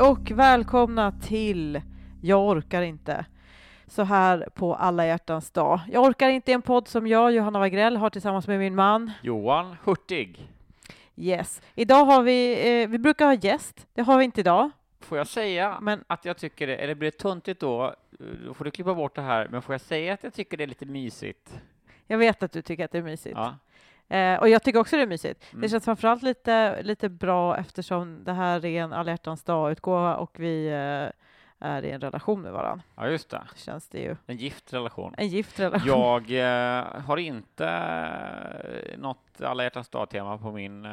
Hej och välkomna till Jag orkar inte. Så här på alla hjärtans dag. Jag orkar inte en podd som jag, Johanna Wagrell, har tillsammans med min man. Johan Hurtig. Yes. Idag har vi, eh, vi brukar ha gäst. Det har vi inte idag. Får jag säga Men- att jag tycker det, eller blir det tuntigt då, då får du klippa bort det här, men får jag säga att jag tycker det är lite mysigt? Jag vet att du tycker att det är mysigt. Ja. Eh, och jag tycker också det är mysigt. Mm. Det känns framförallt lite, lite bra eftersom det här är en alla hjärtans dag-utgåva och vi eh, är i en relation med varandra. ja, just det. Känns det ju. En gift relation. En gift relation. Jag eh, har inte något alla hjärtans dag-tema på min eh,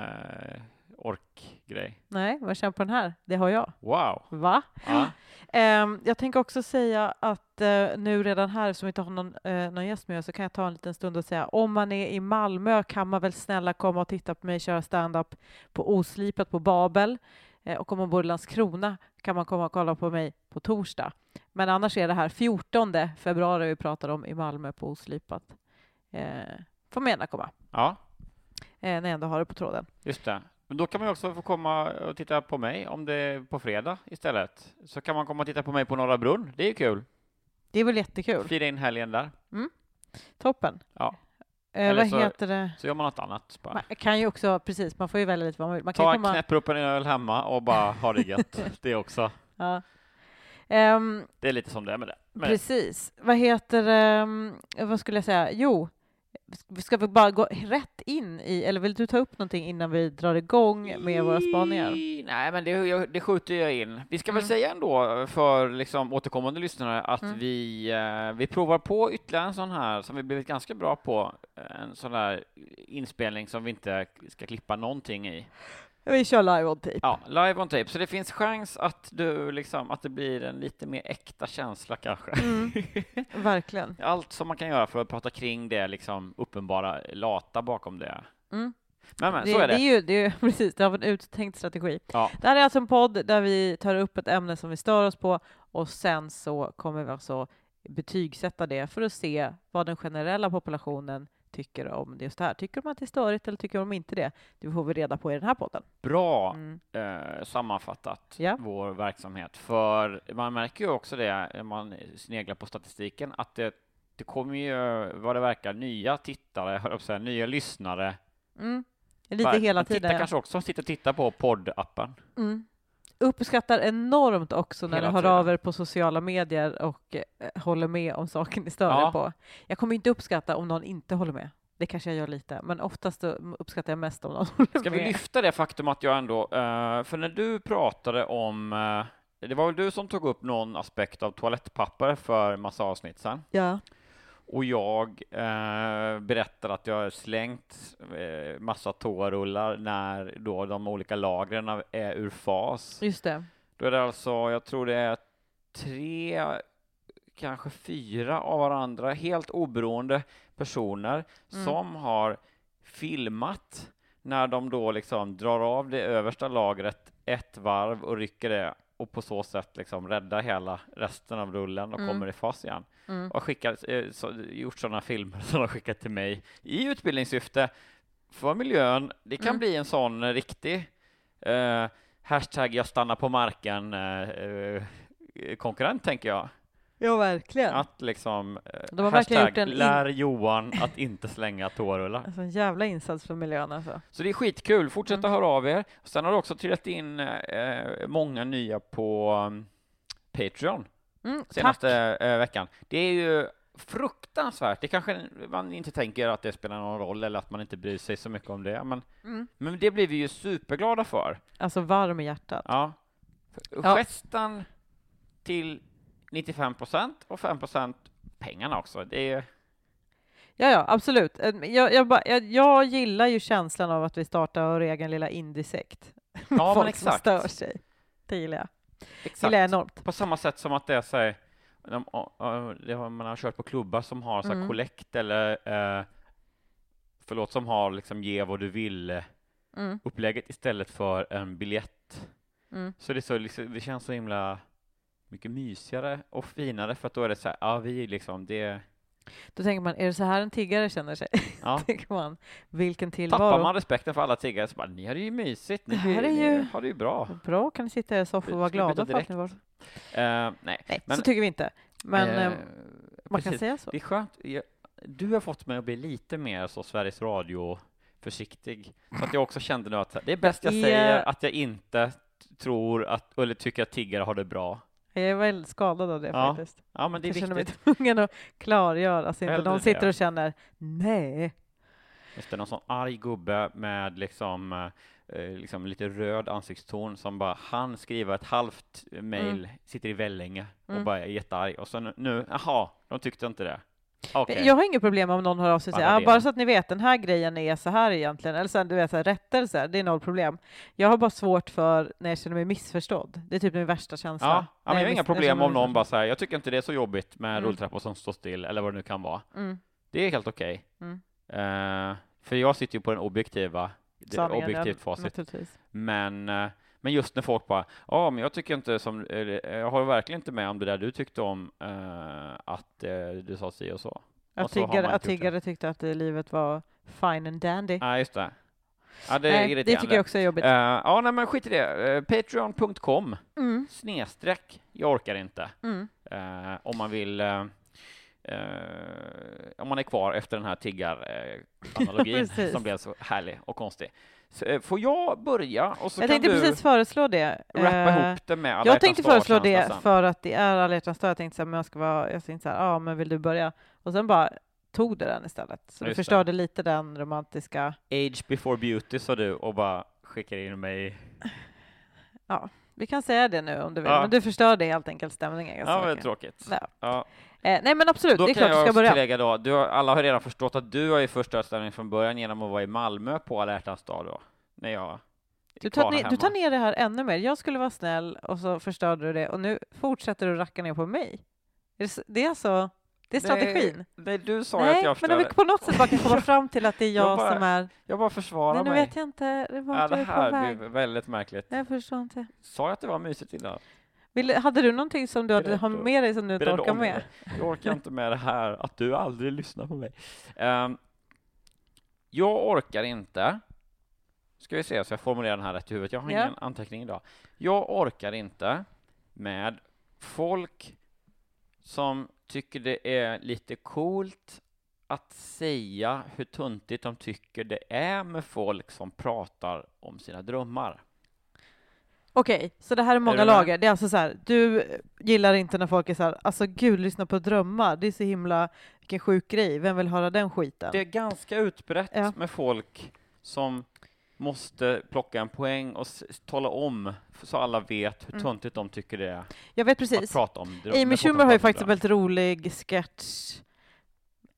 orkgrej. Nej, vad känner på den här? Det har jag. Wow! Va? Ja. Ehm, jag tänker också säga att eh, nu redan här, som vi inte har någon, eh, någon gäst med oss, så kan jag ta en liten stund och säga om man är i Malmö kan man väl snälla komma och titta på mig köra stand-up på Oslipat på Babel. Eh, och om man bor i Landskrona kan man komma och kolla på mig på torsdag. Men annars är det här 14 februari vi pratar om i Malmö på Oslipat. Eh, får man gärna komma, ja, när jag ändå har det på tråden. just det. Men då kan man också få komma och titta på mig om det är på fredag istället. Så kan man komma och titta på mig på Norra Brunn. Det är ju kul. Det är väl jättekul. Fira in helgen där. Toppen. Ja. Eh, vad så- heter det? Så gör man något annat. Bara. Man kan ju också, precis, man får ju välja lite vad man vill. Man kan Ta en komma, knäpper upp en öl hemma och bara ha det gött. Det också. ja. Ehm, Det är lite som det är med det. Men precis. Vad heter ehm, vad skulle jag säga? Jo, ska vi bara gå rätt in i, eller vill du ta upp någonting innan vi drar igång med våra spaningar? Nej, men det, det skjuter jag in. Vi ska väl Mm. säga ändå för liksom återkommande lyssnare att Mm. vi, eh, vi provar på ytterligare en sån här som vi blivit ganska bra på. En sån där inspelning som vi inte ska klippa någonting i. Vi kör live on tape. Ja, live on tape. Så det finns chans att du liksom, att det blir en lite mer äkta känsla kanske. Mm. Verkligen. Allt som man kan göra för att prata kring det liksom uppenbara lata bakom det. Mm. Men, men Det, så är det. det är ju det är, precis, det har en uttänkt strategi. Ja. Det här är alltså en podd där vi tar upp ett ämne som vi stör oss på och sen så kommer vi alltså betygsätta det för att se vad den generella populationen tycker om just det här. Tycker de att det är störigt eller tycker de inte det? Det får vi reda på i den här podden. Bra Mm. eh, sammanfattat Ja. vår verksamhet. För man märker ju också det, när man sneglar på statistiken, att det, det kommer ju, vad det verkar, nya tittare, höll säga, nya lyssnare. Mm. Lite Va- hela tiden. Tittar ja. kanske också, sitter och tittar på poddappen. Mm. Uppskattar enormt också när Hela ni hör tiden. av er på sociala medier och eh, håller med om saken ni stör er Ja. på. Jag kommer inte uppskatta om någon inte håller med. Det kanske jag gör lite, men oftast uppskattar jag mest om någon håller Ska med. vi lyfta det faktum att jag ändå, eh, för när du pratade om, eh, det var väl du som tog upp någon aspekt av toalettpapper för massa avsnitt sedan? Ja. Och jag eh, berättade att jag har slängt eh, massa toarullar när då de olika lagren är ur fas. Just det. Då är det alltså, jag tror det är tre, kanske fyra av varandra, helt oberoende personer Mm. som har filmat när de då liksom drar av det översta lagret ett varv och rycker det och på så sätt liksom rädda hela resten av rullen och Mm. kommer i fas igen. Mm. Och skickat, eh, så, gjort sådana filmer som de har skickat till mig i utbildningssyfte för miljön. Det kan Mm. bli en sån riktig eh, hashtag jag stannar på marken eh, eh, konkurrent, tänker jag. Ja, verkligen. Att liksom, eh, De har verkligen gjort en lär Johan att inte slänga toarullar. Alltså en jävla insats för miljön alltså. Så det är skitkul, fortsätt Mm. att höra av er. Sen har det också trillat in eh, många nya på um, Patreon Mm, senaste tack. eh, veckan. Det är ju fruktansvärt. Det kanske man inte tänker att det spelar någon roll eller att man inte bryr sig så mycket om det, men, Mm. men det blir vi ju superglada för. Alltså varm i hjärtat. Ja. Ja. Gesten till 95 procent och 5 procent pengarna också. Det är Ja, ja, absolut. Eh, Jag, jag, jag, jag gillar ju känslan av att vi startar vår egen lilla indiesekt. Ja, men Folk som exakt. stör sig. Det gillar jag. Exakt. gillar jag enormt. På samma sätt som att det är så här, de, det man har kört på klubbar som har så här Mm. kollekt eller eh, förlåt, som har liksom ge vad du vill eh, Mm, upplägget istället för en biljett. mm. Så det, är så, liksom, det känns så himla mycket mysigare och finare för att då är det så här, ja vi liksom, det, Då tänker man, är det så här en tiggare känner sig? ja. tänker man. Vilken Tappar tillvaro. man respekten för alla tiggare så bara, ni har det ju mysigt, ni, Det här är ju- har det ju bra. Bra, kan ni sitta i soffan och vara glada för allt ni var. Eh, nej, Nej, Men- så tycker vi inte. Men eh, man kan precis. säga så. Det är skönt. Jag, du har fått mig att bli lite mer så Sveriges Radio försiktig. Så att jag också kände nu att det är bäst jag säger att jag inte tror att, eller tycker att tiggare har det bra. Jag är väldigt skadad av det Ja, faktiskt. Ja, men det är jag känner mig viktigt. tvungen att klargöra så inte någon sitter och känner nej. Just det, någon sån arg gubbe med liksom, eh, liksom lite röd ansiktston som bara han skriver ett halvt mejl, sitter i Vellinge och Mm. bara är jättearg och så nu, nu jaha, de tyckte inte det. Okej. Jag har inget problem om någon hör av sig och säger Bara ah, bara så att ni vet, den här grejen är så här egentligen. Eller sen, du vet, så här, rättelser, det är noll problem. Jag har bara svårt för när jag känner mig missförstådd. Det är typ min värsta känsla. Ja, ja men jag har inga problem om någon bara säger jag tycker inte det är så jobbigt med Mm. rulltrappor som står still eller vad det nu kan vara. Mm. Det är helt okej. Mm. Eh, för jag sitter ju på den objektiva, det Sanningen, objektivt ja, facit. Men, eh, men just när folk bara, ja men jag tycker inte som, eller, jag har verkligen inte med om det där du tyckte om eh, att eh, du sa si och så. Att tiggare, tiggare tyckte att eh, livet var fine and dandy. Nej, just det. Ja, det är Nej, det tycker jag också är jobbigt. Eh, ja, nej men skit i det. Uh, Patreon.com Mm. snedstreck, jag orkar inte. Mm. Eh, om man vill eh, eh, om man är kvar efter den här tiggar-analogin som blev så härlig och konstig. Så, eh, får jag börja och så Jag kan tänkte du precis föreslå det. rappa Eh, ihop det med alla jag tänkte föreslå det sen. för att det är alla hjärtans dag. Jag tänkte så här, men jag ska vara, jag tänkte så här, ja men vill du börja? Och sen bara tog det den istället. Så det Just det. förstörde lite den romantiska, Age before beauty sa du och bara skickar in mig. vi kan säga det nu om du vill, Ja. men du förstörde helt enkelt stämningen Ja, men mycket. tråkigt. Ja. Ja. Eh, nej men absolut, Då det är klart du jag ska börja. tillägga då, du har, alla har redan förstått att du har ju förstört stämningen från början genom att vara i Malmö på alla hjärtans dag då, när jag Du tar, ner, du tar ner det här ännu mer. Jag skulle vara snäll och så förstörde du det och nu fortsätter du racka ner på mig. Det, är alltså, det är strategin. Nej, nej, du sa Nej, att jag men om vi förstörde. på något sätt bara kan komma fram till att det är jag, Jag bara som är... Jag bara försvarar Nej, nu mig. vet jag inte. Det var Ja, det här blir väldigt märkligt. Jag förstår inte. Sa jag att det var mysigt idag? Vill, hade du någonting som du hade, har med dig som du inte orkar med? Jag orkar inte med det här, att du aldrig lyssnar på mig. Ehm, jag orkar inte, ska vi se så jag formulerar den här rätt i huvudet, jag har Ja. ingen anteckning idag. Jag orkar inte med folk som tycker det är lite coolt att säga hur tuntigt de tycker det är med folk som pratar om sina drömmar. Okej, så det här är många du med? lager. Det är alltså så här, du gillar inte när folk är så här, alltså gud, lyssna på drömmar. Det är så himla, vilken sjuk grej. Vem vill höra den skiten? Det är ganska utbrett Ja. med folk som måste plocka en poäng och s- tala om så alla vet hur Mm. töntigt de tycker det är Jag vet att precis. prata om dröm- när Amy folk Schumer har ju om faktiskt en dröm. väldigt rolig sketch.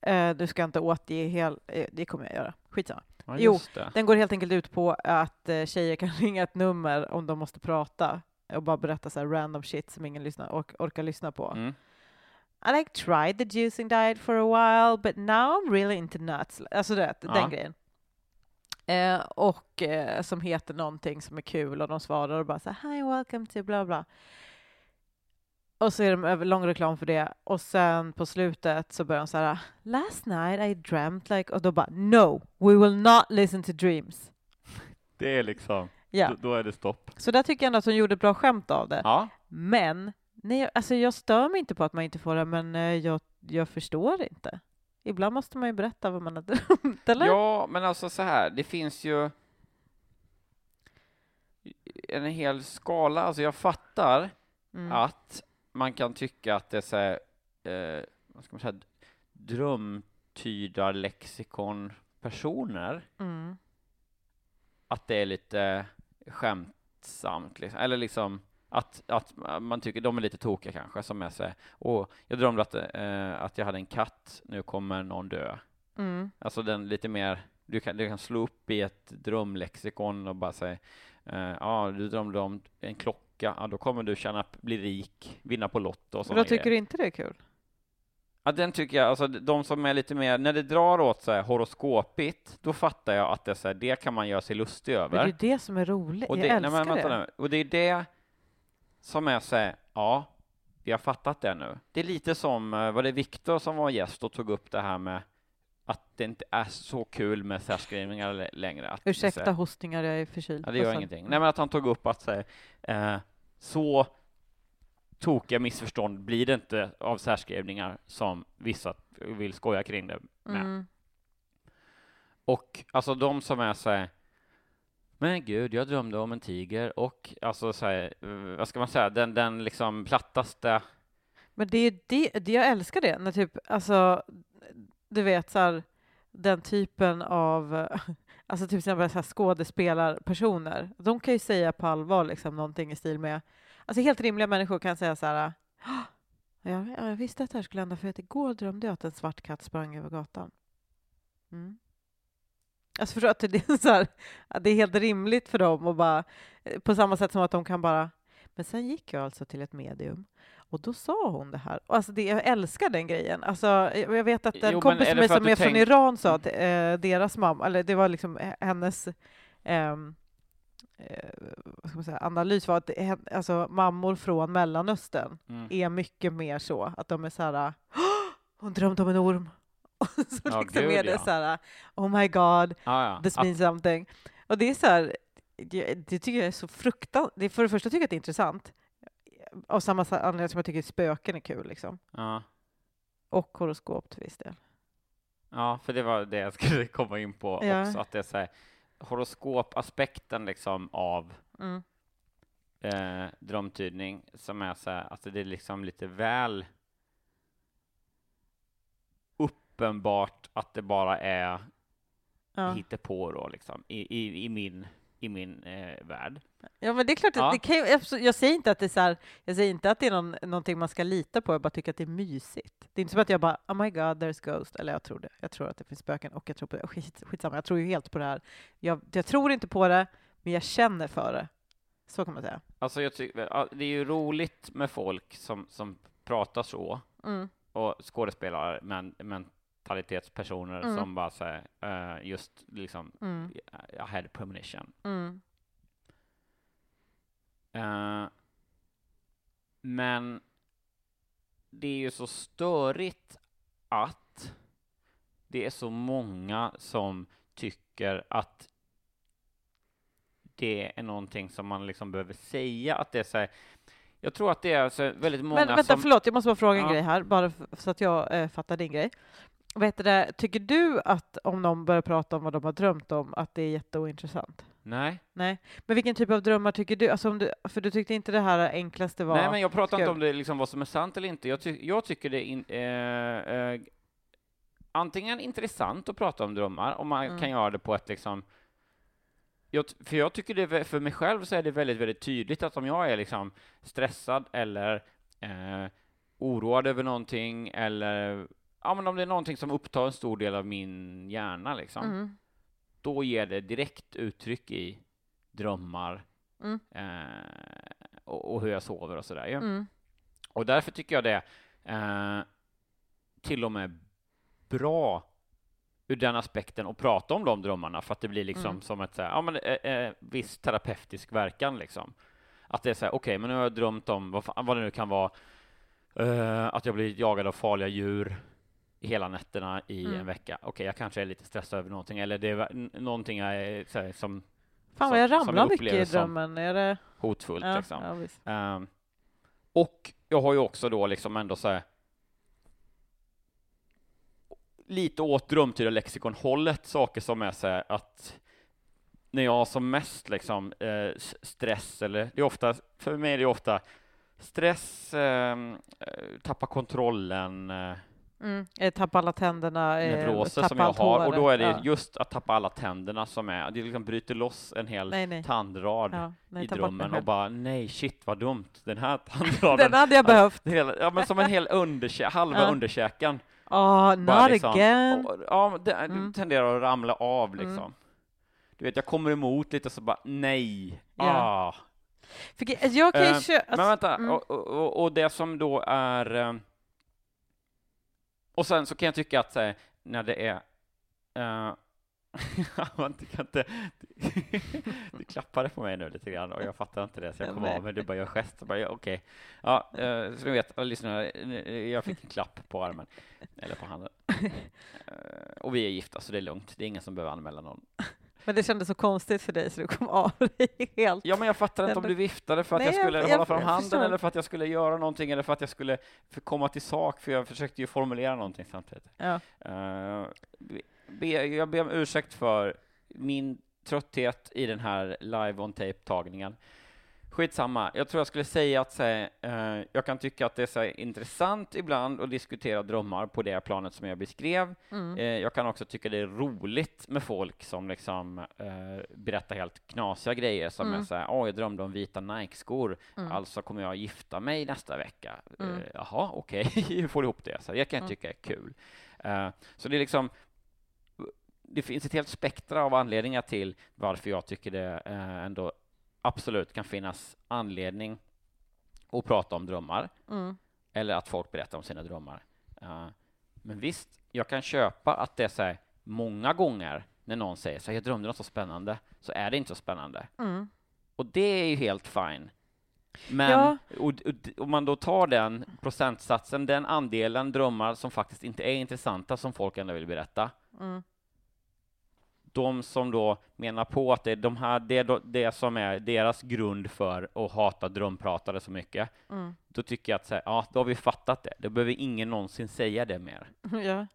Eh, du ska inte återge hel... Eh, det kommer jag göra. Skitsamma. Ja, jo. det. Den går helt enkelt ut på att eh, tjejer kan ringa ett nummer om de måste prata och bara berätta så här random shit som ingen lyssnar, ork, orkar lyssna på. Mm. I like tried the juicing diet for a while but now I'm really into nuts. Alltså det, Ja. den grejen. Eh, och eh, som heter någonting som är kul och de svarar och bara så här, Hi, welcome to bla bla. Och så är de över lång reklam för det och sen på slutet så börjar de så här, Last night I dreamt like, och då bara No, we will not listen to dreams. Det är liksom, Ja, då, är det stopp. så där tycker jag ändå att hon gjorde ett bra skämt av det. Ja, Men, nej, alltså jag stör mig inte på att man inte får det, men eh, jag, jag förstår inte. Ibland måste man ju berätta vad man har drömt, eller? ja, men alltså så här, det finns ju en hel skala, alltså jag fattar Mm. att man kan tycka att det är så här, eh, vad ska man säga, drömtydarlexikon-personer, Mm. att det är lite skämtsamt, liksom. eller liksom att, att man tycker de är lite tokiga kanske, som är så här, åh, jag drömde att, eh, att jag hade en katt, nu kommer någon dö. Mm. Alltså den lite mer, du kan, du kan slå upp i ett drömlexikon och bara säga, eh, ja, du drömde om en klocka, ja, då kommer du tjäna, bli rik, vinna på Lotto och sådana då tycker grejer. du inte det är kul? Ja, den tycker jag, alltså de som är lite mer, när det drar åt så här horoskopigt, då fattar jag att det, så här, det kan man göra sig lustig Men över. det är det som är roligt. Och jag älskar nej, men, vänta det. Nu. Och det är det som är så här, ja, vi har fattat det nu. Det är lite som, eh, var det Viktor som var gäst och tog upp det här med att det inte är så kul med särskrivningar lä- längre. Att, Ursäkta så, hostningar, jag är förkyld. Ja, det gör du? ingenting. Nej, men att han tog upp att så, här, eh, så tokiga missförstånd blir det inte av särskrivningar som vissa vill skoja kring det med. Mm. Och alltså de som är så här, men gud, jag drömde om en tiger och alltså så här, eh, vad ska man säga, den, den liksom plattaste, Men det är det, det, jag älskar det, när typ, alltså, du vet så här, den typen av, alltså typ så här skådespelarpersoner, de kan ju säga på allvar liksom någonting i stil med, alltså helt rimliga människor kan säga så här, jag, jag visste att det här skulle hända för att igår drömde jag att en svart katt sprang över gatan. Mm. Alltså förstår att det är så här, att det är helt rimligt för dem och bara, eh, på samma sätt som att de kan bara, men sen gick jag alltså till ett medium och då sa hon det här. Och alltså det, jag älskar den grejen. Alltså, jag vet att en Jo, kompis är för att som är från tänk- Iran sa att eh, deras mamma, eller det var liksom hennes ehm, eh, vad ska man säga, analys var att alltså, mammor från Mellanöstern mm. är mycket mer så att de är så här "Åh, hon drömde om en orm. Och så Ja, liksom gud, är det ja. så här oh my god, ja, ja. this means something. Och det är så här, det, det tycker jag är så fruktansvärt. För det första tycker jag att det är intressant. Av samma sa- anledning som jag tycker spöken är kul. Liksom. ja, Och horoskop till viss del. ja, för det var det jag skulle komma in på Ja. också, att det är så här, horoskopaspekten liksom av Mm. eh, drömtydning som är så här, alltså det är liksom lite väl uppenbart att det bara är Ja. hittepå då liksom, i, i, i min, i min eh, värld. ja, men det är klart att Ja. det kan ju, absolut- jag säger inte att det är så här, jag säger inte att det är någon, någonting man ska lita på, jag bara tycker att det är mysigt. Det är inte som att jag bara, oh my god, there's ghost, eller jag tror det. Jag tror att det finns spöken och jag tror på det. Skit, skitsamma, jag tror ju helt på det här. Jag, jag tror inte på det, men jag känner för det. Så kan man säga. Alltså jag tycker, det är ju roligt med folk som, som pratar så, Mm. och skådespelare, men mentalitetspersoner Mm. som bara säger eh, just liksom, Mm. I had a premonition. Mm. Eh, men det är ju så störigt att det är så många som tycker att det är någonting som man liksom behöver säga, att det är så här, jag tror att det är så väldigt många Men vänta, som... förlåt, jag måste bara fråga en Ja. grej här, bara så att jag eh, fattar din grej. Vet du tycker du att om någon börjar prata om vad de har drömt om, att det är jätteointressant? Nej, Nej. Men vilken typ av drömmar tycker du? Alltså om du för du tyckte inte det här enklaste var... nej men jag pratar inte om det liksom vad som är sant eller inte. Jag, ty jag tycker det är in, eh, eh, antingen intressant att prata om drömmar, om man Mm. kan göra det på ett liksom jag, för jag tycker det, för mig själv så är det väldigt, väldigt tydligt att om jag är liksom stressad eller eh, oroad över någonting eller ja, men om det är någonting som upptar en stor del av min hjärna liksom, Mm. då ger det direkt uttryck i drömmar Mm. eh, och, och hur jag sover och sådär ju. Mm. Och därför tycker jag det eh, till och med bra ur den aspekten och prata om de drömmarna för att det blir liksom Mm. som ett så här, ja, men, eh, eh, viss terapeutisk verkan liksom. Att det är så här, okej, men nu har jag drömt om vad, fan, vad det nu kan vara, eh, att jag blir jagad av farliga djur hela nätterna i Mm. en vecka. Okej, jag kanske är lite stressad över någonting, eller det är någonting jag är, här, som Fan vad jag ramlar mycket upplever i drömmen. Är det... hotfullt. Ja, liksom. ja. Ehm, och jag har ju också då liksom ändå så här lite åt drömtida lexikon-hållet, saker som är så här att när jag har som mest liksom eh, stress eller det är ofta, för mig är det ofta stress, ehm, eh, tappa kontrollen, eh, Mm. Eh, Tappa alla tänderna, eh, neuroser tappa som jag har och då är det. Ja. just att tappa alla tänderna som är, det liksom bryter loss en hel Nej, nej. tandrad Ja, nej, i drömmen och bara nej shit vad dumt, den här tandraden Den hade jag behövt. Hela, ja, men som en hel underkä halva Ja. underkäken. Åh, bara not liksom- again. och- Ja, det, Mm. tenderar att ramla av liksom. Mm. Du vet, jag kommer emot lite så bara nej. Ja. Ah. För, ge- jag kan ju Eh, kö- alltså, Men vänta, mm. och, och, och- och det som då är... eh, Och sen så kan jag tycka att här, när det är... eh, man kan inte, du klappade på mig nu lite grann och jag fattar inte det så jag kom av men du bara gör gest. Jag bara, ja, Okej. Eh, så ni vet, lyssnare, eh, jag fick en klapp på armen, eller på handen. Eh, Och vi är gifta så det är lugnt, det är ingen som behöver anmäla någon. Men det kändes så konstigt för dig så du kom av dig helt. Ja, men jag fattar inte om du viftade för att Nej, jag skulle jag- hålla fram handen förstår. eller för att jag skulle göra någonting eller för att jag skulle komma till sak, för jag försökte ju formulera någonting samtidigt. Ja. Eh, be, jag ber om ursäkt för min trötthet i den här live on tape-tagningen. Skitsamma, jag tror jag skulle säga att här, eh, jag kan tycka att det är så här, intressant ibland att diskutera drömmar på det planet som jag beskrev. Mm. Eh, jag kan också tycka det är roligt med folk som liksom eh, berättar helt knasiga grejer som Mm. är så här, åh, jag drömde om vita Nike-skor, Mm. alltså kommer jag gifta mig nästa vecka. Mm. Eh, jaha, okej, hur får du ihop det? Så det kan jag Mm. tycka är kul. Eh, så det är liksom, det finns ett helt spektra av anledningar till varför jag tycker det eh, ändå absolut kan finnas anledning att prata om drömmar Mm. eller att folk berättar om sina drömmar. Eh, men visst, jag kan köpa att det är så här, många gånger när någon säger så här, jag drömde något så spännande, så är det inte så spännande. Mm. Och det är ju helt fine. Men Ja. och, och, om man då tar den procentsatsen, den andelen drömmar som faktiskt inte är intressanta, som folk ändå vill berätta, Mm. De som då menar på att det är de här, det, är det som är deras grund för att hata drömpratare så mycket, Mm. då tycker jag att så här, ja, då har vi fattat det. Då behöver ingen någonsin säga det mer. Ja.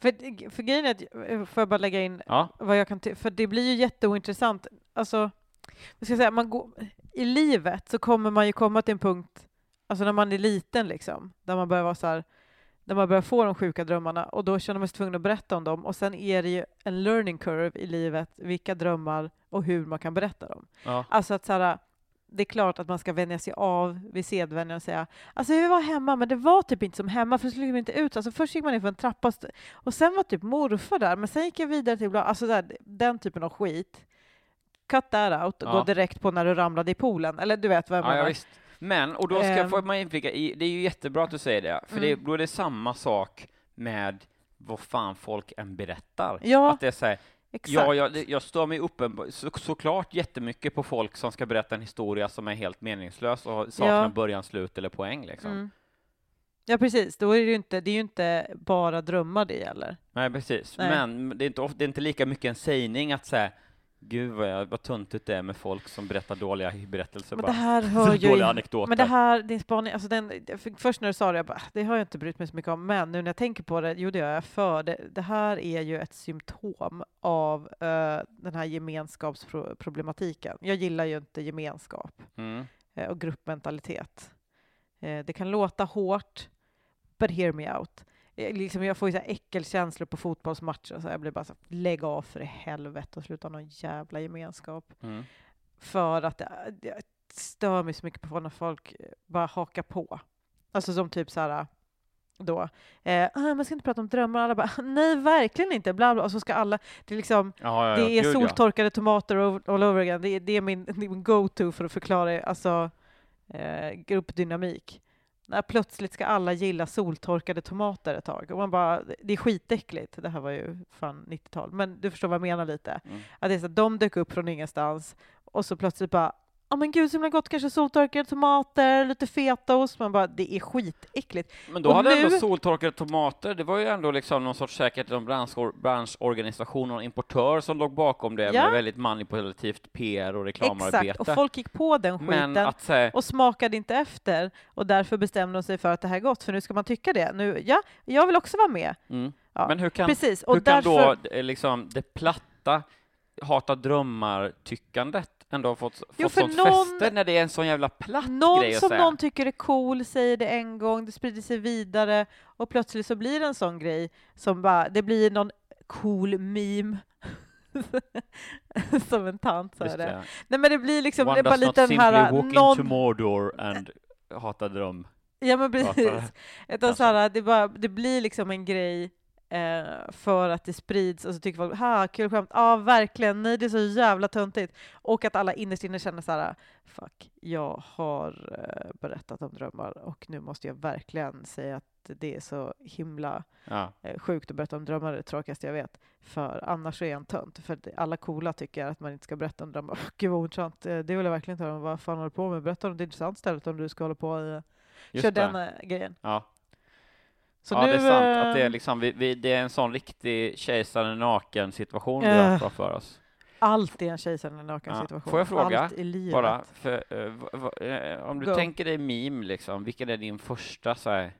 För, för grejen är att, eh, får jag bara lägga in Ja, vad jag kan ty- för det blir ju jätteointressant. Alltså, vad ska jag säga, man går, i livet så kommer man ju komma till en punkt, alltså när man är liten liksom, där man börjar vara så här, där man börjar få de sjuka drömmarna och då känner man sig tvungen att berätta om dem och sen är det ju en learning curve i livet, vilka drömmar och hur man kan berätta dem. ja. Alltså att så här, det är klart att man ska vänja sig av vid sedvänjan och säga alltså vi var hemma men det var typ inte som hemma för så gick vi inte ut. Alltså först gick man in för en trappa och sen var typ morfar där men sen gick jag vidare till alltså där, den typen av skit. Cut that out och Ja. gå direkt på när du ramlade i poolen. Eller du vet vad jag Ja, ja, menar. visst. Men, och då ska jag Ehm. få man inflika det är ju jättebra att du säger det, för det, Mm. då är det samma sak med vad fan folk än berättar. Ja, Att det är så här, exakt. ja, jag, jag står mig uppen, så, såklart jättemycket på folk som ska berätta en historia som är helt meningslös och saknar Ja. början, slut eller poäng liksom. Mm. Ja precis, då är det ju inte, det är ju inte bara drömmar det gäller. Nej, precis. Nej. Men det är, inte, det är inte lika mycket en sägning att säga Gud vad, jag, vad tuntigt det är med folk som berättar dåliga berättelser Men bara. det här hör ju... dåliga anekdoter. Men det här, din spaning, alltså den, för- först när du sa det, jag bara, det har jag inte brytt mig så mycket om, men nu när jag tänker på det, jo det gör jag för. Det, det här är ju ett symptom av eh, den här gemenskapsproblematiken. Jag gillar ju inte gemenskap Mm. eh, och gruppmentalitet. Eh, det kan låta hårt, but hear me out. Eh, liksom jag får ju så här äckelkänslor på fotbollsmatcher så. Jag blir bara så här, lägg av för i helvete och sluta någon jävla gemenskap Mm. för att det, det stör mig så mycket på när folk eh, bara hakar på. Alltså som typ så här då, eh, ah, man ska inte prata om drömmar, alla bara nej verkligen inte, bla bla, och så ska alla, det är liksom, Ja, ja, det ja. är Gud, ja. soltorkade tomater all over again, det är, det är min, det är min go-to för att förklara alltså, eh, gruppdynamik. När plötsligt ska alla gilla soltorkade tomater ett tag. Och man bara, det är skitäckligt. Det här var ju fan 90-tal, men du förstår vad jag menar lite. Mm. Att det är så att de dök upp från ingenstans och så plötsligt bara Ja men gud så himla gott, kanske soltorkade tomater, lite fetaost. Man bara, det är skitäckligt. Men då Och hade ändå nu- soltorkade tomater, det var ju ändå liksom någon sorts säkert någon branschor, branschorganisation, någon importör som låg bakom det Ja. med väldigt manipulativt PR och reklamarbete. Exakt, och folk gick på den skiten att säga, och smakade inte efter och därför bestämde de sig för att det här är gott, för nu ska man tycka det. Nu, ja, jag vill också vara med. mm. Ja, men hur kan, Precis, och hur kan därför... då eh, liksom det platta hata drömmar-tyckandet ändå ha fått, fått Jo, sånt någon- fäste när det är en sån jävla platt Någon grej att som säga? någon tycker är cool säger det en gång, det sprider sig vidare och plötsligt så blir det en sån grej som bara, det blir någon cool meme. som en tant sa det. det. Nej men det blir liksom, One det är bara does not lite den simply här, walk någon... into Mordor and hata dröm. Ja men precis. Utan så här, det, bara, det blir liksom en grej eh, för att det sprids och så tycker folk ha kul skämt, ja verkligen, nej det är så jävla töntigt. Och att alla innerst inne känner så här, fuck, jag har eh, berättat om drömmar och nu måste jag verkligen säga att det är så himla Ja. eh, sjukt att berätta om drömmar, det det tråkigaste jag vet. För annars är jag en tönt. För det- alla coola tycker att man inte ska berätta om drömmar. Gud vad ointressant, Eh, det vill jag verkligen inte höra om. Vad fan håller du på med? Berätta om något intressant istället om du ska hålla på i Just Kör det. den grejen. Ja. Så ja, nu, det är sant. Att det är, eh, liksom, vi, vi, det är en sån riktig kejsaren naken situation vi Eh, har framför oss. Allt är en kejsaren naken Ja. situation. Får jag fråga. Bara, för, eh, v- v- eh, om du Go. tänker dig meme, liksom, vilken är din första så här, eh,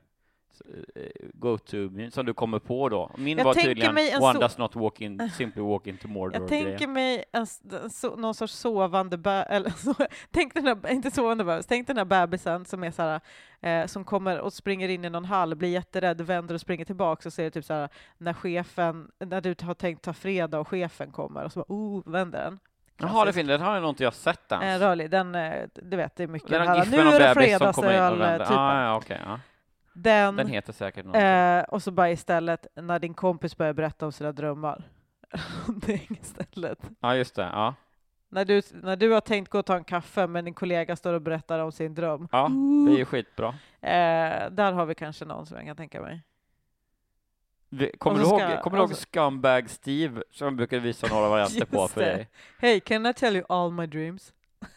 go-to som du kommer på då? Min Jag var tydligen mig en One does not walk in, simply walk into Mordor. Jag tänker mig en, so, någon sorts sovande bä- eller så, tänk den här, inte sovande bebis, tänk den här bebisen som är så här, eh, som kommer och springer in i någon hall, blir jätterädd, vänder och springer tillbaks och ser typ så här när chefen, när du har tänkt ta fredag och chefen kommer och så bara oh, vänder den. Jaha, det finns, den har jag nog inte jag sett ens. Eh, rörlig, den, eh, du vet, det är mycket den här, nu är det bebis som kommer in och fredagsöl, vänder. typen. Ah, ja, okej, ja. Den, Den heter säkert något. Eh, och så bara istället när din kompis börjar berätta om sina drömmar. det är istället. Ja, just det. Ja. När du, när du har tänkt gå och ta en kaffe men din kollega står och berättar om sin dröm. ja, det är ju skitbra. Eh, där har vi kanske någon som jag kan tänka mig. Vi- Kommer du så ihåg, ska- kommer du ihåg Scumbag Steve som jag brukade visa några varianter på för det. dig? Hey, can I tell you all my dreams?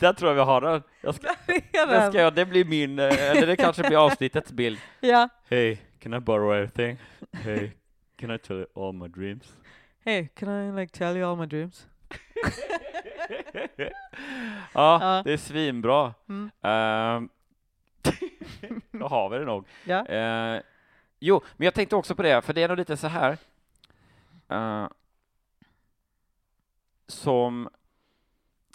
Där tror jag vi har den. Jag ska, det, ska jag, det blir min, eh, eller det kanske blir avsnittets bild. Ja. Hey, can I borrow anything? Hey, can I tell you all my dreams? Hey, can I like tell you all my dreams? ja, Ja. det är svinbra. Mm. Ehm, Då har vi det nog. Ja. Eh, jo, men jag tänkte också på det, för det är nog lite så här. eh, som,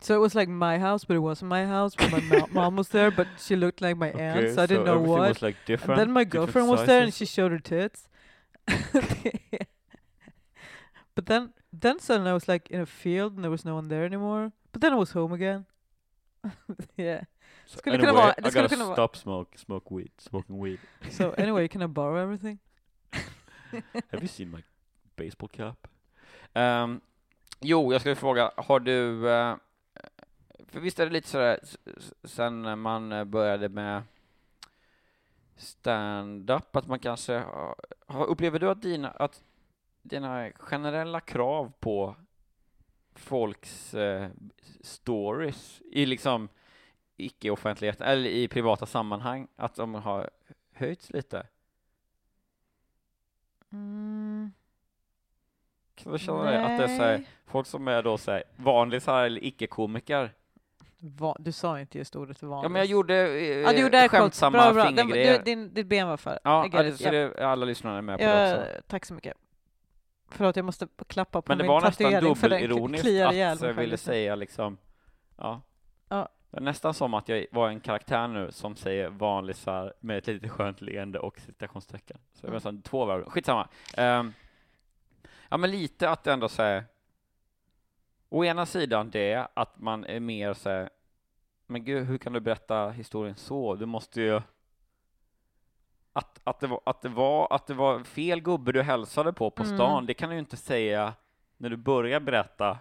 So it was like my house, but it wasn't my house. But my mo- mom was there, but she looked like my aunt, so I didn't know what. was like And then my different girlfriend was there and she showed her tits. but then then suddenly I was like in a field and there was no one there anymore. But then I was home again. yeah. So anyway, I gotta stop smoke, smoke weed, smoking weed. So anyway, can I borrow everything? Have you seen my baseball cap? Um, jo, jag skulle fråga, har du, eh, för visst är det lite sådär, sen man eh, började med stand-up, att man kanske upplever du att dina, att dina generella krav på folks eh, stories i liksom icke-offentlighet, eller i privata sammanhang, att de har höjts lite? Mm, Kan du känna det? Att det är så här, folk som är då så här, vanlisar eller icke-komiker. Va- du sa inte just ordet vanligt. Ja, men jag gjorde, eh, ja, du gjorde skämtsamma bra, bra. Den, fingergrejer. du, din, ditt ben var för. ja, så det är alla lyssnare med på det också. tack så mycket. Förlåt, jag måste klappa på Men det min var nästan tatuering den dubbelironiskt att jag ville säga liksom, ja. Ja. Det är nästan som att jag var en karaktär nu som säger vanlisar med ett litet skönt leende och citationstecken. Så det var Mm. nästan två varv. Skitsamma. Um, ja, men lite att ändå säger å ena sidan det att man är mer så här, men gud, hur kan du berätta historien så? Du måste ju att, att, det var, att, det var, att det var fel gubbe du hälsade på på Mm. stan, det kan du ju inte säga när du börjar berätta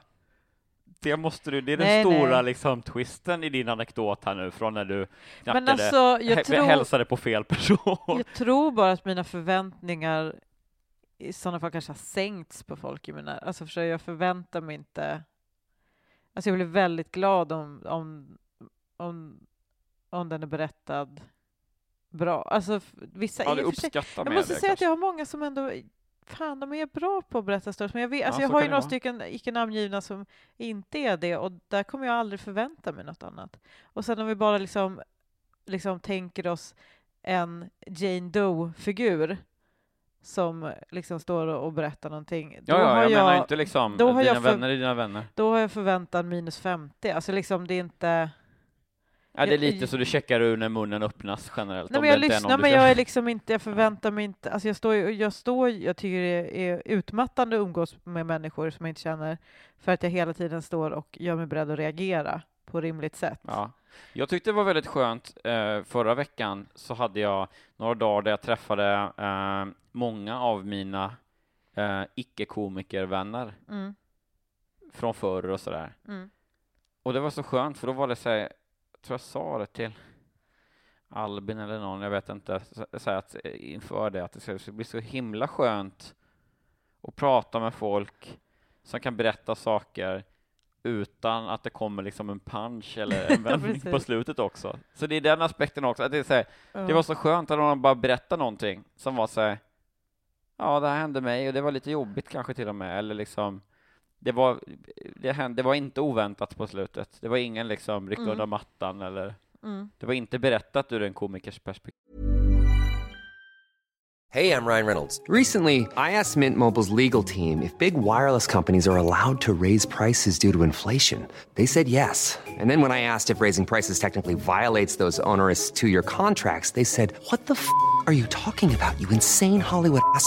Det måste du, det är den Nej, stora nej. liksom twisten i din anekdot här nu från när du Men alltså, jag tror, hälsade på fel person. jag tror bara att mina förväntningar i sådana fall kanske har sänkts på folk. Jag menar, alltså för jag förväntar mig inte... Alltså jag blir väldigt glad om, om, om, om den är berättad bra. Alltså vissa Ja, för sig, Jag måste det säga att kanske. jag har många som ändå Fan, de är bra på att berätta stories, men jag, vet, alltså Ja, jag så har ju det några vara. stycken icke namngivna som inte är det och där kommer jag aldrig förvänta mig något annat. Och sen om vi bara liksom, liksom tänker oss en Jane Doe-figur som liksom står och berättar någonting. Ja, ja, har jag, menar inte liksom då har dina jag för- vänner är dina vänner. Då har jag förväntan minus 50. Alltså liksom det är inte... Ja, det är Jag- lite så du checkar ur när munnen öppnas generellt. Nej, men jag lyssnar, men jag är liksom inte, jag förväntar mig inte, alltså jag står, jag står, jag tycker det är utmattande att umgås med människor som jag inte känner, för att jag hela tiden står och gör mig beredd att reagera på rimligt sätt. Ja. Jag tyckte det var väldigt skönt. Eh, förra veckan så hade jag några dagar där jag träffade eh, många av mina eh, icke-komikervänner Mm, från förr och sådär. mm, Och det var så skönt, för då var det så här, jag tror jag sa det till Albin eller någon, jag vet inte, så, att eh, inför det, att det ska bli så himla skönt att prata med folk som kan berätta saker utan att det kommer liksom en punch eller en vändning på slutet också. Så det är den aspekten också, att det är så här, ja. det var så skönt att någon bara berättade någonting som var så här, ja, det här hände mig och det var lite jobbigt kanske till och med, eller liksom, det var, det hände, det var inte oväntat på slutet. Det var ingen liksom ryck Mm. under mattan eller, Mm. det var inte berättat ur en komikers perspektiv. Hey, I'm Ryan Reynolds. Recently, I asked Mint Mobile's legal team if big wireless companies are allowed to raise prices due to inflation. They said yes. And then when I asked if raising prices technically violates those onerous two year contracts, they said, What the f are you talking about, you insane Hollywood ass?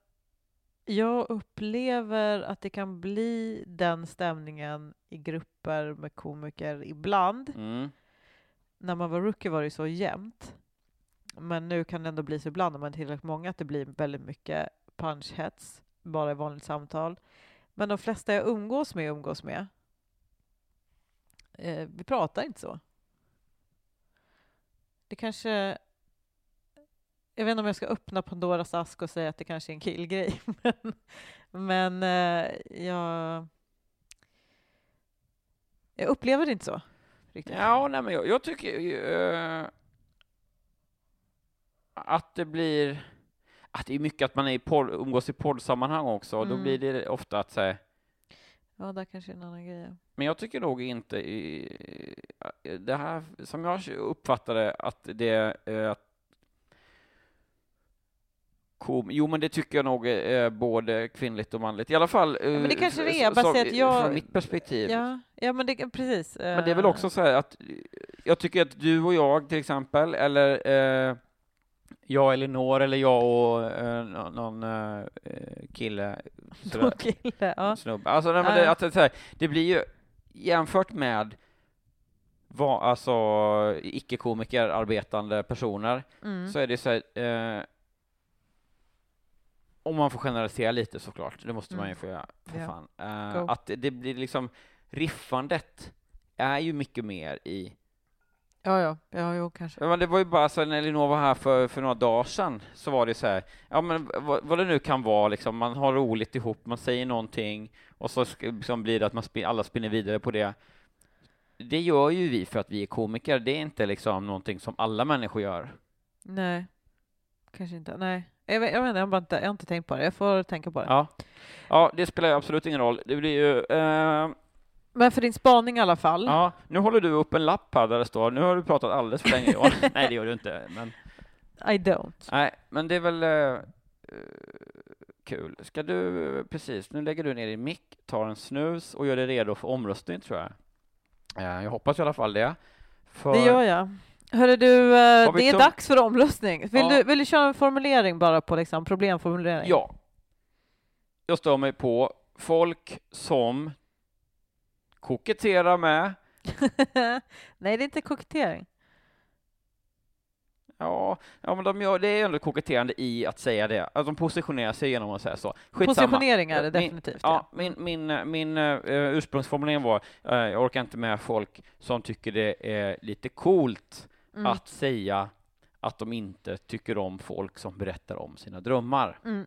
Jag upplever att det kan bli den stämningen i grupper med komiker ibland. Mm. När man var rookie var det så jämnt. Men nu kan det ändå bli så ibland när man är tillräckligt många att det blir väldigt mycket punchhets bara i vanligt samtal. Men de flesta jag umgås med umgås med. Eh, vi pratar inte så. Det kanske... Jag vet inte om jag ska öppna Pandoras ask och säga att det kanske är en killgrej. Men, men eh, jag... Jag upplever det inte så. Riktigt. Ja, nej, men jag, jag tycker ju, eh, att det blir, att det är mycket att man är i podd, umgås i poddsammanhang också, och då Mm. blir det ofta att säga, Ja, där kanske är en annan grej. men jag tycker nog inte i, det här, som jag uppfattade att det är att Kom, jo, men det tycker jag nog är både kvinnligt och manligt. I alla fall eh, men det kanske det är, bara att jag- från mitt perspektiv. Ja, ja men det, precis. Men det är väl också så här att jag tycker att du och jag till exempel, eller eh, jag och Elinor, eller jag och eh, nå- någon eh, kille, Två kille. Ja. snubbe. Alltså, nej, men Ja. det, att det, här, det blir ju jämfört med vad, alltså icke-komiker arbetande personer, Mm. så är det så här, eh, om man får generalisera lite såklart, det måste man ju Mm. få göra, för Ja. fan. Go. att det, det blir liksom, riffandet är ju mycket mer i ja, ja, ja, jo, kanske. Men det var ju bara så när Elinor var här för, för några dagar sedan, så var det så här, ja men vad, vad det nu kan vara liksom, man har roligt ihop, man säger någonting, och så liksom blir det att man spin, alla spinner vidare på det. Det gör ju vi för att vi är komiker, det är inte liksom någonting som alla människor gör. Nej, kanske inte. Nej. Jag vet, jag, vet, jag, har inte, jag har inte tänkt på det. Jag får tänka på det. Ja. ja, det spelar absolut ingen roll. Det blir ju... Eh, Men för din spaning i alla fall. ja, nu håller du upp en lapp här där det står nu har du pratat alldeles för länge Johan. Nej, det gör du inte. Men, I don't. nej, men det är väl eh, kul. Ska du, precis, nu lägger du ner din mick, tar en snus och gör dig redo för omröstning tror jag. Eh, jag hoppas i alla fall det. För, Det gör jag. Hörru du, eh, Har vi det är dags för omröstning. Vill, Ja. du, vill du köra en formulering bara på liksom, problemformulering? Ja. Jag står mig på folk som koketterar med Nej, det är inte kokettering. Ja, ja men de gör, det är ju ändå koketterande i att säga det. Att de positionerar sig genom att säga så. Positionering är det Min- definitivt. Ja, min, min, eh, min uh, ursprungsformulering var, eh, jag orkar inte med folk som tycker det är lite coolt Mm. att säga att de inte tycker om folk som berättar om sina drömmar. Mm.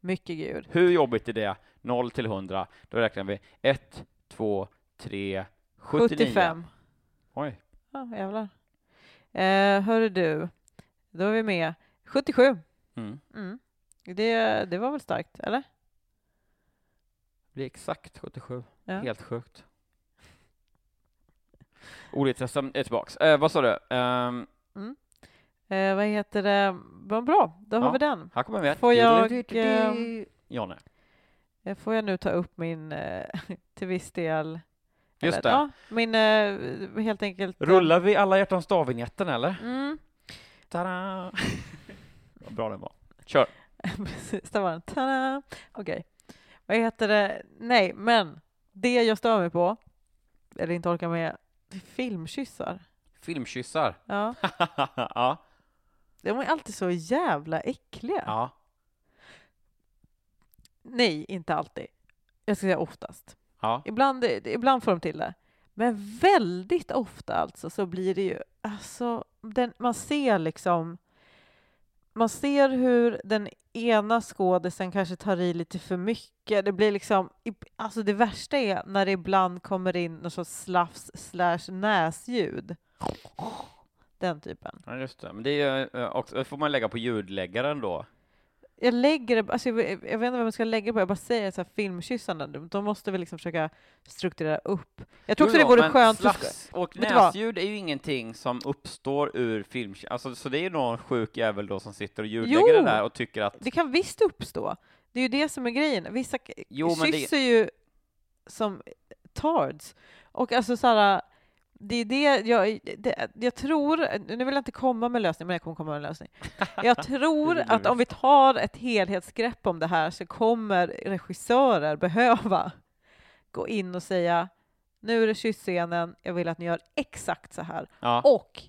Mycket gud. Hur jobbigt är det? 0 till 100. Då räknar vi 1, 2, 3, 79. 75. Oj. Ja, jävlar. Eh, hörru du, då är vi med. 77. Mm. Mm. Det, det var väl starkt, eller? Det är exakt 77. Ja. Helt sjukt. Ordlittesten är tillbaks. Eh, vad sa du? Ehm, Eh, vad heter det? Vad bra, då har Ja. vi den. här kommer med. Får jag, eh, Jonne. Eh, Får jag nu ta upp min, eh, till viss del... Just eller, det. Ja, min, eh, helt enkelt... eh, Rullar vi alla hjärtans dag-vinjetten eller? Mm, Tada! Vad bra den var. Kör. precis, där var den. Tada! Okej. Vad heter det? Nej, men det jag stör mig på, eller inte orkar med, filmkyssar. Filmkyssar. Ja, ja. de är alltid så jävla äckliga. ja. Nej, inte alltid. Jag ska säga oftast. Ja. Ibland, ibland får de till det. Men väldigt ofta alltså så blir det ju, alltså, den, man ser liksom, man ser hur den ena skådisen kanske tar i lite för mycket. Det blir liksom, alltså det värsta är när det ibland kommer in någon sorts slafs slash näsljud. Den typen. ja, just det. Men det är ju eh, också, det får man lägga på ljudläggaren då. Jag lägger det, alltså jag, jag vet inte vad man ska lägga på, jag bara säger så här filmkyssande, de, måste väl liksom försöka strukturera upp. Jag tror också Jo, det vore skönt slafs och näsljud är ju ingenting som uppstår ur film. Alltså, så det är ju någon sjuk jävel då som sitter och ljudlägger det där och tycker att Det kan visst uppstå. Det är ju det som är grejen. Vissa Jo, men det- ju som tards. Och alltså så här, det är det jag, det, jag tror, nu vill jag inte komma med lösning, men jag kommer komma med en lösning. Jag tror att om vi tar ett helhetsgrepp om det här så kommer regissörer behöva gå in och säga nu är det kyssscenen, jag vill att ni gör exakt så här. ja, Och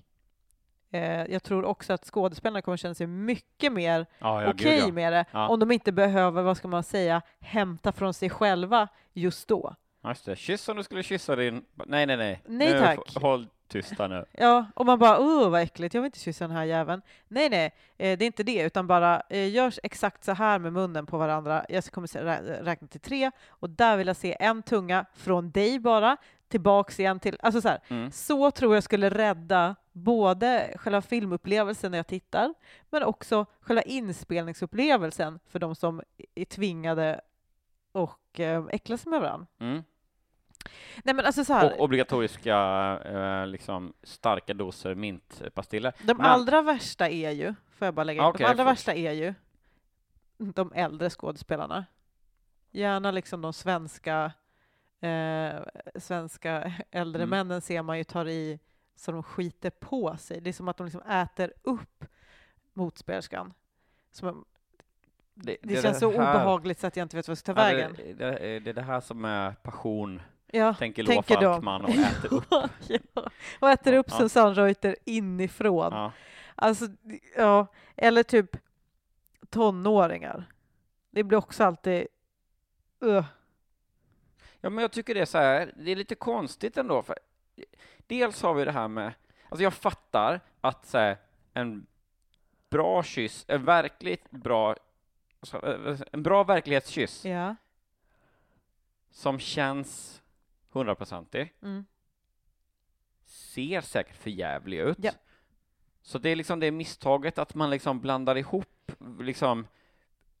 eh, jag tror också att skådespelarna kommer känna sig mycket mer ja, ja, okej ja. med det om de inte behöver, vad ska man säga, hämta från sig själva just då. Just det. Kyss om du skulle kyssa din... Nej, nej, nej. Nej, nu, tack. Håll tyst här nu. Ja, och man bara åh vad äckligt, jag vill inte kyssa den här jäveln. Nej, nej, eh, det är inte det, utan bara eh, görs exakt så här med munnen på varandra. Jag kommer rä- räkna till tre och där vill jag se en tunga från dig bara, tillbaks igen till, alltså så här. Mm. Så tror jag skulle rädda både själva filmupplevelsen när jag tittar, men också själva inspelningsupplevelsen för de som är tvingade och eh, äckla sig med varandra. Mm. Nej men alltså så här, obligatoriska eh, liksom, starka doser mintpastiller. de men- allra värsta är ju, får jag bara lägga in, Okej, de allra värsta är ju de äldre skådespelarna. Gärna liksom de svenska, eh, svenska äldre Mm. männen ser man ju tar i så de skiter på sig. Det är som att de liksom äter upp motspelerskan. Som, Det, det, är känns så här- obehagligt så att jag inte vet vad jag ska ta Ja, vägen. det, det, det är det här som är passion, Ja, tänker Loa tänker de. Falkman och äter upp. ja, och äter upp Ja. Susanne Reuter inifrån. Ja. Alltså, ja, eller typ tonåringar. Det blir också alltid... Uh. ja, men jag tycker det är så här, det är lite konstigt ändå. För dels har vi det här med, alltså jag fattar att så här, en bra kyss, en verkligt bra, alltså, en bra verklighetskyss Ja. som känns hundraprocentig, Mm. ser säkert för jävlig ut. Ja. Så det är liksom det misstaget att man liksom blandar ihop liksom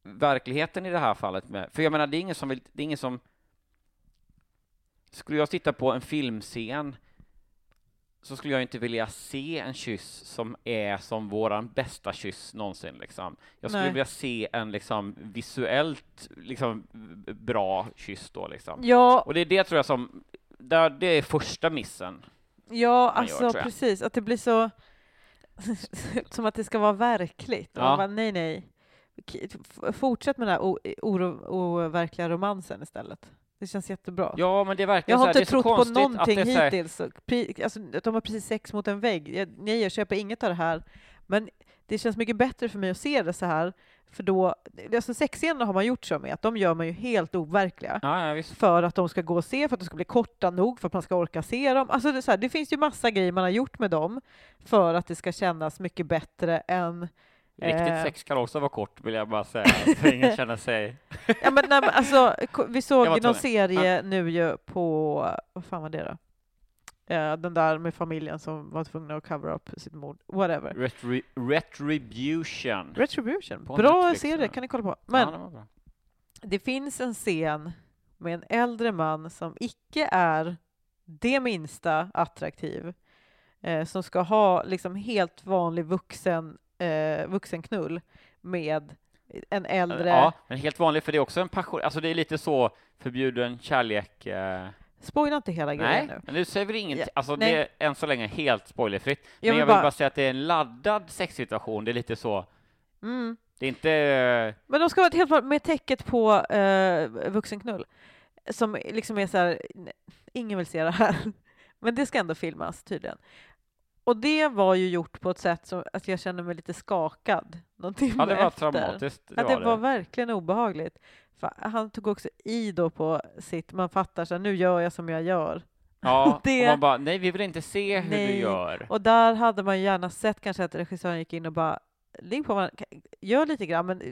verkligheten i det här fallet med, för jag menar det är ingen som vill, det är ingen som skulle jag titta på en filmscen så skulle jag inte vilja se en kyss som är som våran bästa kyss någonsin liksom. Jag skulle Nej. vilja se en liksom visuellt liksom bra kyss då liksom. Ja, Och det är det tror jag som, där, det är första missen. ja gör, alltså jag. precis, att det blir så som att det ska vara verkligt. Ja. bara, nej, nej. Fortsätt med den här overkliga romansen istället. Det känns jättebra. Ja, men det verkligen Jag så har inte det är så trott på att någonting här, hittills. Alltså, att de har precis sex mot en vägg. Jag, nej, jag köper inget av det här. Men det känns mycket bättre för mig att se det så här. För då, alltså sexscenerna har man gjort så med, att de gör man ju helt overkliga. Ja, ja. För att de ska gå och se, för att de ska bli korta nog, för att man ska orka se dem. Alltså det, så här, det finns ju massa grejer man har gjort med dem för att det ska kännas mycket bättre än Riktigt Eh. sex kan också vara kort, vill jag bara säga, så ingen känner sig... Ja, men, nej, men alltså, vi såg någon serie nu ju på, vad fan var det då? Eh, den där med familjen som var tvungna att cover up sitt mord. Whatever. Retri retribution. Retribution. På Bra Netflix, serie, kan ni kolla på. ja, Men bra. det finns en scen med en äldre man som icke är det minsta attraktiv. Eh, som ska ha liksom helt vanlig vuxen, eh, vuxenknull med en äldre... Ja, men helt vanligt, för det är också en passion, alltså det är lite så förbjuden kärlek. Eh, Spoila inte hela grejen nej, nu. men nu säger vi inget, Ja, alltså nej. det är än så länge helt spoilerfritt. Jag men vill jag vill bara- bara säga att det är en laddad sexsituation, det är lite så, Mm. det är inte... eh, Men de ska vara helt med täcket på eh, vuxenknull. Som liksom är så här, "Nej, ingen vill se det här. Men det ska ändå filmas tydligen. Och det var ju gjort på ett sätt som att jag kände mig lite skakad någon timme Ja, det var efter. traumatiskt. Det Ja, var det det. var verkligen obehagligt. För han tog också i då på sitt, man fattar så här, nu gör jag som jag gör. Ja, det- och man bara, nej, vi vill inte se hur Nej. du gör. Och där hade man ju gärna sett kanske att regissören gick in och bara Ligg på varandra, gör lite grann, men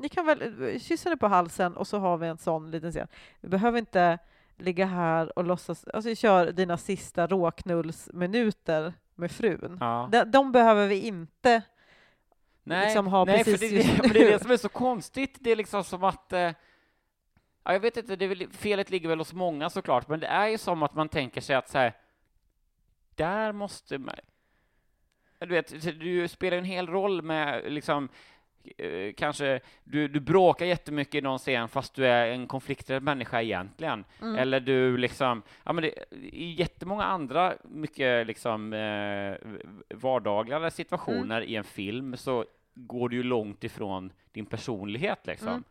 ni kan väl kyssa henne på halsen och så har vi en sån liten scen. Vi behöver inte ligga här och låtsas, alltså kör dina sista råknullsminuter med frun. Ja. De, de behöver vi inte Nej, liksom ha nej precis för det, just det, men det är nu. det som är så konstigt. Det är liksom som att... Eh, ja, jag vet inte, det väl, felet ligger väl hos många såklart, men det är ju som att man tänker sig att så här, där måste man... Du vet, du spelar en hel roll med liksom kanske du, du bråkar jättemycket i någon scen fast du är en konflikträdd människa egentligen. Mm. Eller du liksom, ja men det, i jättemånga andra mycket liksom eh, vardagligare situationer Mm. i en film så går du ju långt ifrån din personlighet liksom. Mm.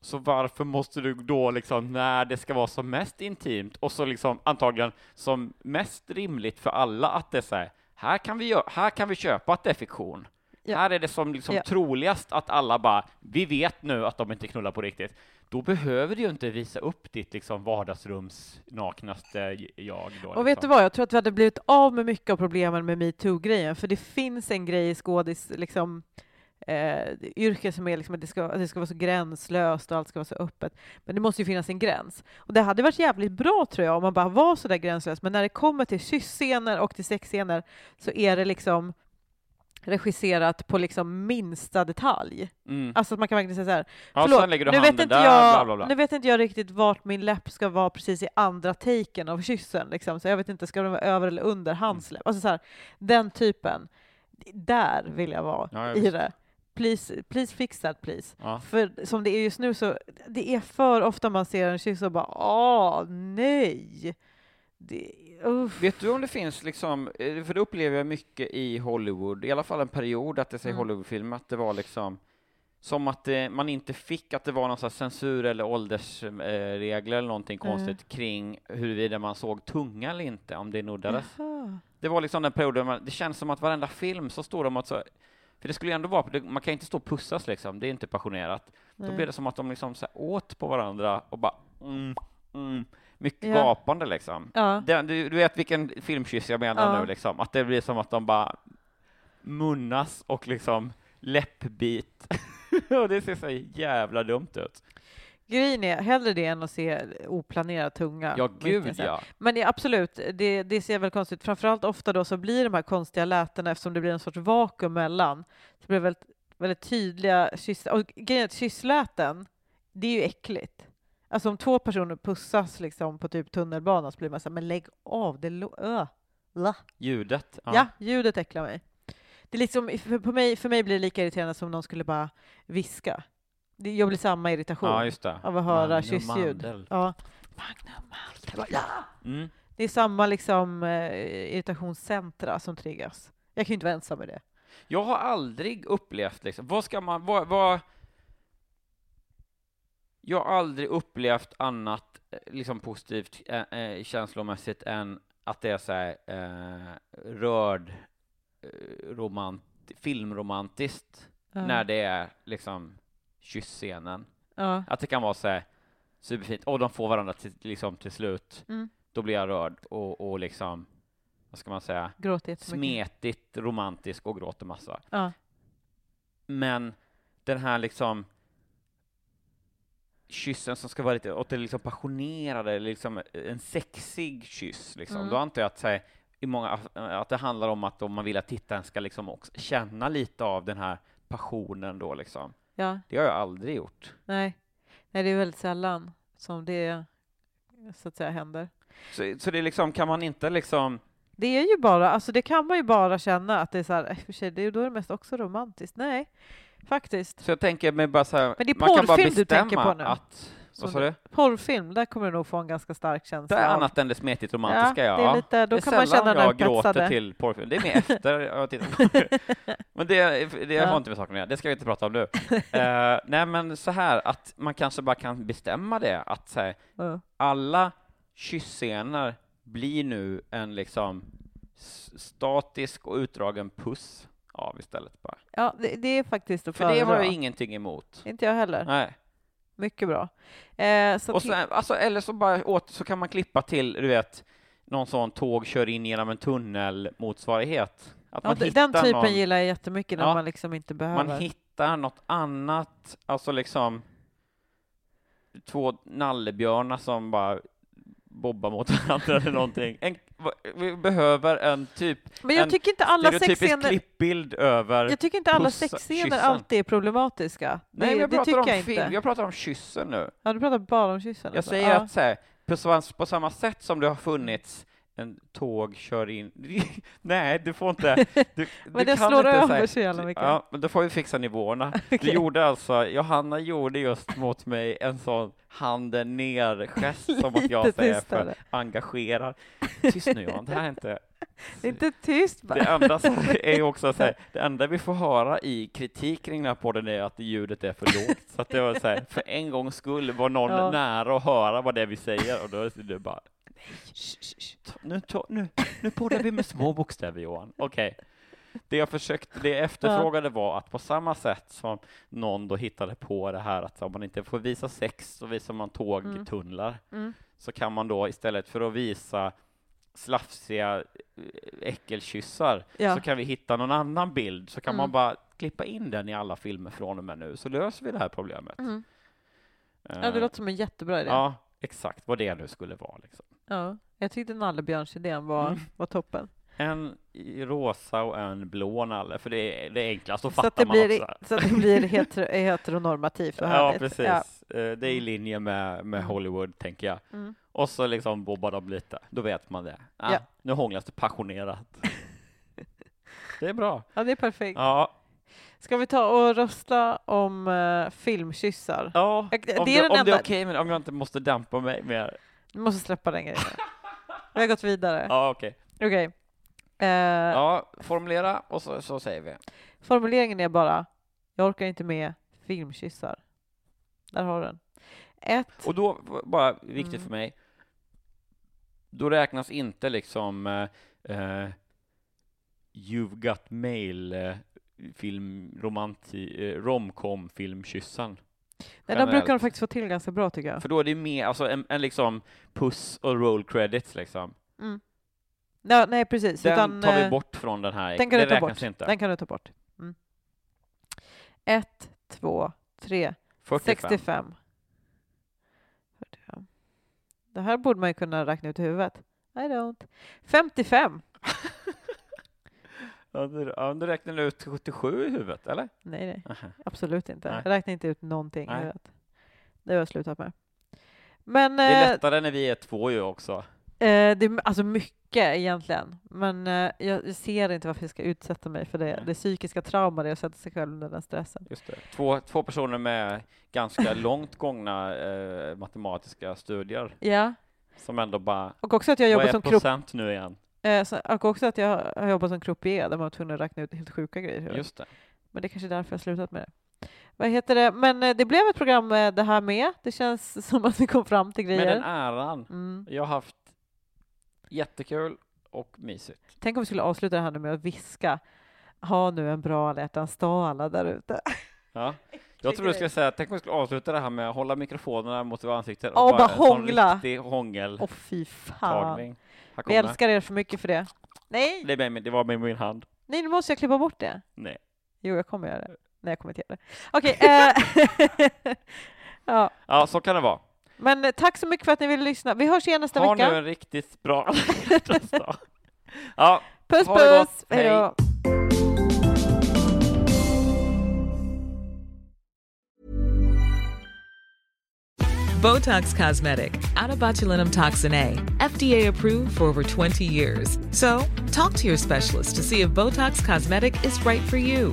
Så varför måste du då liksom när det ska vara som mest intimt och så liksom antagligen som mest rimligt för alla att det är så här, här kan vi, här kan vi köpa att det är fiktion. Ja. Här är det som liksom Ja. troligast att alla bara, vi vet nu att de inte knullar på riktigt. Då behöver du ju inte visa upp ditt liksom vardagsrums naknaste jag. Då, Och vet du liksom. vad, jag tror att vi hade blivit av med mycket av problemen med metoo-grejen, för det finns en grej i skådis, liksom, eh, yrke som är liksom att det, ska, att det ska vara så gränslöst och allt ska vara så öppet. Men det måste ju finnas en gräns. Och det hade varit jävligt bra tror jag om man bara var så där gränslös, men när det kommer till kyssscener och till sexscener så är det liksom regisserat på liksom minsta detalj. Mm. Alltså att man kan verkligen säga så här, Ja, förlåt, sen lägger du nu vet, inte där, jag, bla bla bla. nu vet inte jag riktigt vart min läpp ska vara precis i andra taken av kyssen. Liksom. Så jag vet inte, ska den vara över eller under Mm. hans läpp? Alltså så här, den typen. Där vill jag vara Ja, ja, i det. Please, please fix that please. Ja. För som det är just nu så det är för ofta man ser en kyss och bara åh nej. Det, uff. Vet du om det finns liksom, eh, för det upplever jag mycket i Hollywood, i alla fall en period att det säger Mm. Hollywoodfilmer, att det var liksom som att det, man inte fick, att det var någon slags censur eller åldersregler eller någonting Mm. konstigt kring huruvida man såg tunga eller inte, om det nuddades. Jaha. Det var liksom den perioden, man, det känns som att varenda film så står de att så, för det skulle ju ändå vara, man kan inte stå och pussas liksom, det är inte passionerat. Då Nej. blir det som att de liksom så åt på varandra och bara mm, mm, mycket Ja. gapande liksom. Ja. Den, du, du vet vilken filmkyss jag menar Ja. nu, liksom. att det blir som att de bara munnas och liksom läppbit. och det ser så jävla dumt ut. Grejen är hellre det än att se oplanerad tunga. Ja, gud ja. Men ja, absolut, det, det ser väl konstigt Framförallt ofta då så blir de här konstiga lätena eftersom det blir en sorts vakuum mellan. Så blir det väldigt, väldigt tydliga kyss... Och grejen är att kyssläten, det är ju äckligt. Alltså om två personer pussas liksom på typ tunnelbanan så blir man så här, men lägg av, det la. Ljudet. Ja. ljudet äcklar mig. Det är liksom, för, på mig, för mig blir det lika irriterande som om någon skulle bara viska. Det, jag blir samma irritation ja, just det. av att höra Magnum kyssljud. mandel. Ja. Magnum mandel. Ja. Mm. Det är samma liksom, eh, irritationscentra som triggas. Jag kan ju inte vara ensam med det. Jag har aldrig upplevt liksom, vad ska man, vad, vad jag har aldrig upplevt annat eh, liksom positivt eh, känslomässigt än att det är så här eh, rörd romant, filmromantiskt Ja. när det är liksom kyssscenen. Ja. Att det kan vara så här superfint, och de får varandra till, liksom till slut, Mm. då blir jag rörd och, och liksom, vad ska man säga, jättemycket. smetigt romantisk och gråter massa. Ja. Men den här liksom kyssen som ska vara lite åt det liksom passionerade, liksom en sexig kyss, liksom. Mm. då antar jag att, här, i många, att det handlar om att om man vill att tittaren ska liksom också känna lite av den här passionen då liksom. ja. Det har jag aldrig gjort. Nej. Nej, det är väldigt sällan som det så att säga händer. Så, så det liksom, kan man inte liksom Det är ju bara, alltså det kan man ju bara känna att det är så här, och för sig, det är ju då är det mest också romantiskt. Nej, faktiskt. Så jag tänker mig bara så här, Men det är man kan bara porrfilm du bestämma tänker på nu. att, vad sa du? Porrfilm, där kommer du nog få en ganska stark känsla Det är av- annat än det smetigt romantiska, ja. det är lite, då det är kan man sällan känna den jag gråter upphetsade. till porrfilm. Det är mer efter jag har tittat på det. Men det, det Ja. har inte med saken att göra. Det ska vi inte prata om nu. Eh, nej, men så här att man kanske bara kan bestämma det, att så här, Ja. alla kyssscener blir nu en liksom s- statisk och utdragen puss av istället bara. Ja, det, det är faktiskt att För det har jag ingenting emot. Inte jag heller. Nej. Mycket bra. Eh, så Och så, alltså, eller så bara åt, så kan man klippa till, du vet, någon sån tåg kör in genom en tunnel motsvarighet. Att ja, den typen någon, gillar jag jättemycket när Ja. man liksom inte behöver. man hittar något annat, alltså liksom två nallebjörnar som bara bobbar mot varandra eller någonting. En, vi behöver en typ Men jag en tycker inte alla sexscener klippbild över jag tycker inte alla sexscener alltid är problematiska. Nej, det, jag det pratar tycker om jag film, inte. jag pratar om kyssen nu. Ja, du pratar bara om kyssen. Jag alltså. säger ja. att så här, på, på samma sätt som det har funnits en tåg kör in... Nej, du får inte... Du, Men du det kan slår inte över så jävla mycket. Ja, men då får vi fixa nivåerna. Du Okej. gjorde alltså, Johanna gjorde just mot mig en sån handen ner-gest som att jag säger för engagerad. Tyst nu Johan, det här är inte... Det är inte tyst bara. Det enda är också så här, det enda vi får höra i kritik kring den här podden är att ljudet är för lågt. Så att det var så här, för en gångs skull var någon Ja. nära att höra vad det är vi säger och då är det bara shh, shh. Ta- nu, nu, nu poddar vi med små bokstäver Johan. Okej. Det jag försökte, det jag efterfrågade var att på samma sätt som någon då hittade på det här att om man inte får visa sex så visar man tågtunnlar. Mm. Så kan man då istället för att visa slafsiga eh, äckelkyssar Ja. så kan vi hitta någon annan bild så kan Mm. man bara klippa in den i alla filmer från och med nu så löser vi det här problemet. Mm. Ja, Eh, det låter som en jättebra idé. Ja, exakt vad det nu skulle vara. Liksom. Ja. Jag tyckte nallebjörnsidén var, Mm. var toppen. En rosa och en blå nalle, för det är det då Så att, fattar det man blir, också. så att det blir hetero, heteronormativt och Ja, härligt. precis. Ja. Eh, Det är i linje med, med. Hollywood, tänker jag. Mm. Och så liksom bobbar de lite, då vet man det. Ah, Ja. Nu hånglas det passionerat. det är bra. ja, det är perfekt. Ja, Ska vi ta och rösta om uh, filmkyssar? ja. Det om, är det, den om det är enda- okej, men om jag inte måste dämpa mig mer. Vi måste släppa den grejen. Vi har gått vidare. Ja, okej. Okej. Eh, Ja, formulera och så, så säger vi. Formuleringen är bara, jag orkar inte med filmkyssar. Där har du den. Ett, Och då, bara viktigt Mm. för mig, då räknas inte liksom eh, eh, You've got mail eh, film, romanti, eh, romcom filmkyssen. nej, de generellt. brukar de faktiskt få till ganska bra tycker jag. För då är det mer, alltså en, en liksom puss och roll credits liksom. Mm. Ja, nej, precis. Den Utan, tar vi eh, bort från den här, Den kan det du ta bort. inte. Den kan du ta bort. Mm. Ett, två, tre, 45. 65. Det här borde man ju kunna räkna ut i huvudet. I don't. 55. Ja, du, ja, du ut 77 i huvudet, eller? Nej, nej, Aha. absolut inte. Nej. Jag räknar inte ut någonting i huvudet. Det har jag slutat med. Men Det är eh, lättare när vi är två ju också. Eh, det är alltså mycket egentligen. Men eh, jag ser inte varför jag ska utsätta mig för det, det psykiska trauma det är att sätta sig själv under den stressen. Just det. Två, två personer med ganska långt gångna eh, matematiska studier Ja, som ändå bara, och också att jag vad jobbar är som procent nu igen? eh, så- och också att jag har jobbat som croupier där man var tvungen att räkna ut helt sjuka grejer. Just det. Men det är kanske är därför jag har slutat med det. Vad heter det? Men eh, det blev ett program med det här med. Det känns som att vi kom fram till Med grejer. den äran. Mm. Jag har haft jättekul och mysigt. Tänk om vi skulle avsluta det här nu med att viska. Ha nu en bra alla hjärtans dag alla där ute. Ja. Jag tror du skulle säga, tänk om vi skulle avsluta det här med att hålla mikrofonerna mot ansiktet Ja, bara en sån hångla. riktig Åh hångeltagning. fy fan. Vi älskar er för mycket för det. Nej, Det, med, det var med min hand. nej nu måste jag klippa bort det. Nej. Jo, jag kommer göra det. Nej, jag kommer inte göra det. Okej. eh, ja. Ja, så kan det vara. Men eh, tack så mycket för att ni ville lyssna. Vi hörs igen nästa Ha vecka. nu en riktigt bra dag. Ja, Puss ha det gott. puss! Hej då! Botox Cosmetic, out of botulinum toxin A, FDA approved for over 20 years. So, talk to your specialist to see if Botox Cosmetic is right for you.